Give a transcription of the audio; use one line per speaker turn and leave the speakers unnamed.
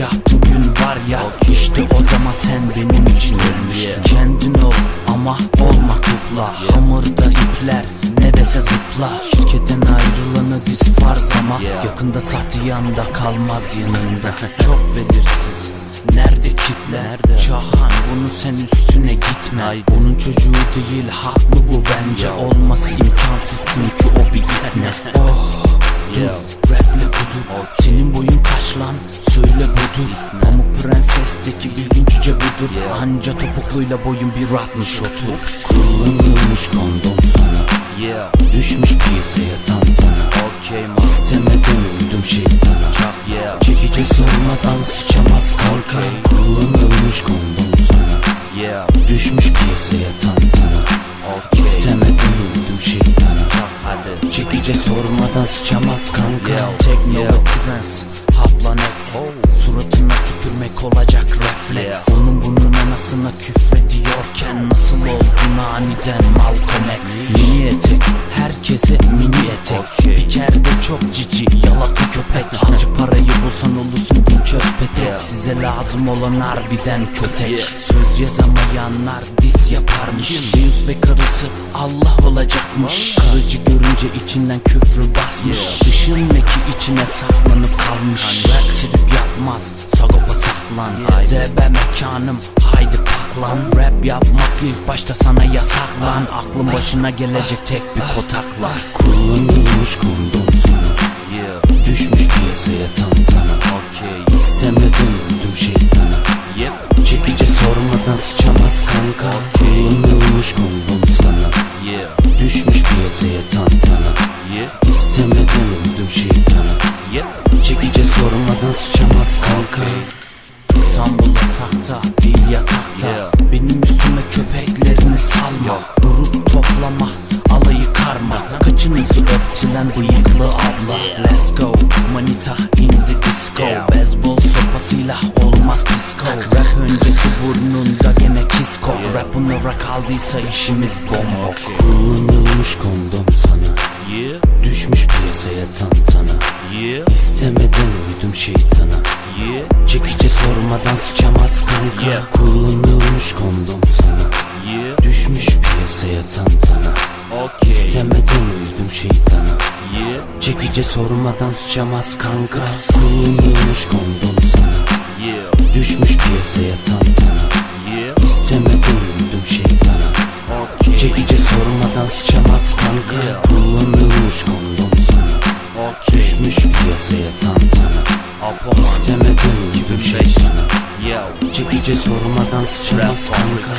yattığın gün var ya işte o zaman sen benim için ölmüştün Kendin ol ama olma kukla. Hamurda ipler ne dese zıpla. Şirketten ayrılanı biz farz ama Yakında sahte yanında kalmaz yanında. Çok belirsiz. Nerede kitle? Şahan bunu sen üstüne gitme. Onun çocuğu değil haklı bu bence. Olması imkansız çünkü o bir itne Oh dur budur. Senin boyun kaç lan? Söyle budur. Pamuk Prenses'teki bilgin cüce budur. Anca topukluyla boyun bir atmış otur. Kullanılmış kondom sana. Düşmüş piyasaya tantana. İstemeden uydum şeytana.
Yeah,
Çekici sormadan sıçamaz kalka Kullanılmış kondom sana.
Yeah,
Düşmüş piyasaya tantana
okay.
İstemeden uydum şeytana
Hadi.
Çekici sormadan sıçamaz kanka
Yeah,
Tekno
yeah.
trans Haplan X Suratına tükürmek olacak refleks
Yeah.
Onun bunun anasına küfrediyorken Nasıl oldun aniden Malcolm X Mini etek Herkese mini etek
Okay.
Spikerde çok cici Yalaka köpek Azıcık parayı bulsan olursun petek
Yeah.
Size lazım olan harbiden kötek
Yeah.
Söz yazamayanlar dis yaparmış Zeus ve karısı Allah olacakmış Kılıcı görünce içinden küfrü basmış
Yeah.
Dışındaki içine saklanıp kalmış Rap trip yapmaz Sagopa saklan
Yeah.
ZB mekanım haydi paklan Rap yapmak ilk başta sana yasaklan Aklın başına gelecek tek bir kotakla Kullanılmış kondom
Yep,
Çekici sormadan sıçamaz kanka. Kullanılmış kondom sana.
Yeah,
Düşmüş piyasaya tantana.
Yeah,
İstemeden uydum şeytana.
Yep.
Çekici sormadan sıçamaz kanka. İstanbul'da takta değil yatakta.
Yeah.
Benim üstüme köpeklerini salma. Grup toplama alayı karma. Kaçınızı öptülen bıyıklı abla. Let's go. Manita in kaldıysa işimiz bomba Kullanılmış kondom sana.
Yeah,
Düşmüş piyasaya tantana
yeah,
İstemeden uydum şeytana.
Yeah,
Çekici sormadan sıçamaz kanka
Yeah.
Kullanılmış kondom sana.
Yeah,
Düşmüş piyasaya tantana
okay.
İstemeden uydum şeytana.
Yeah,
Çekici sormadan sıçamaz kanka. Kullanılmış kondom sana.
Yeah,
Düşmüş piyasaya tantana
yeah,
İstemeden. Çekici sormadan sıçamaz kanka
Yeah.
Kullanılmış kondom sana
Okay.
Düşmüş piyasaya tantana
Apoman.
İstemeden uydum şeytana
Yo,
Çekici sormadan sıçamaz kanka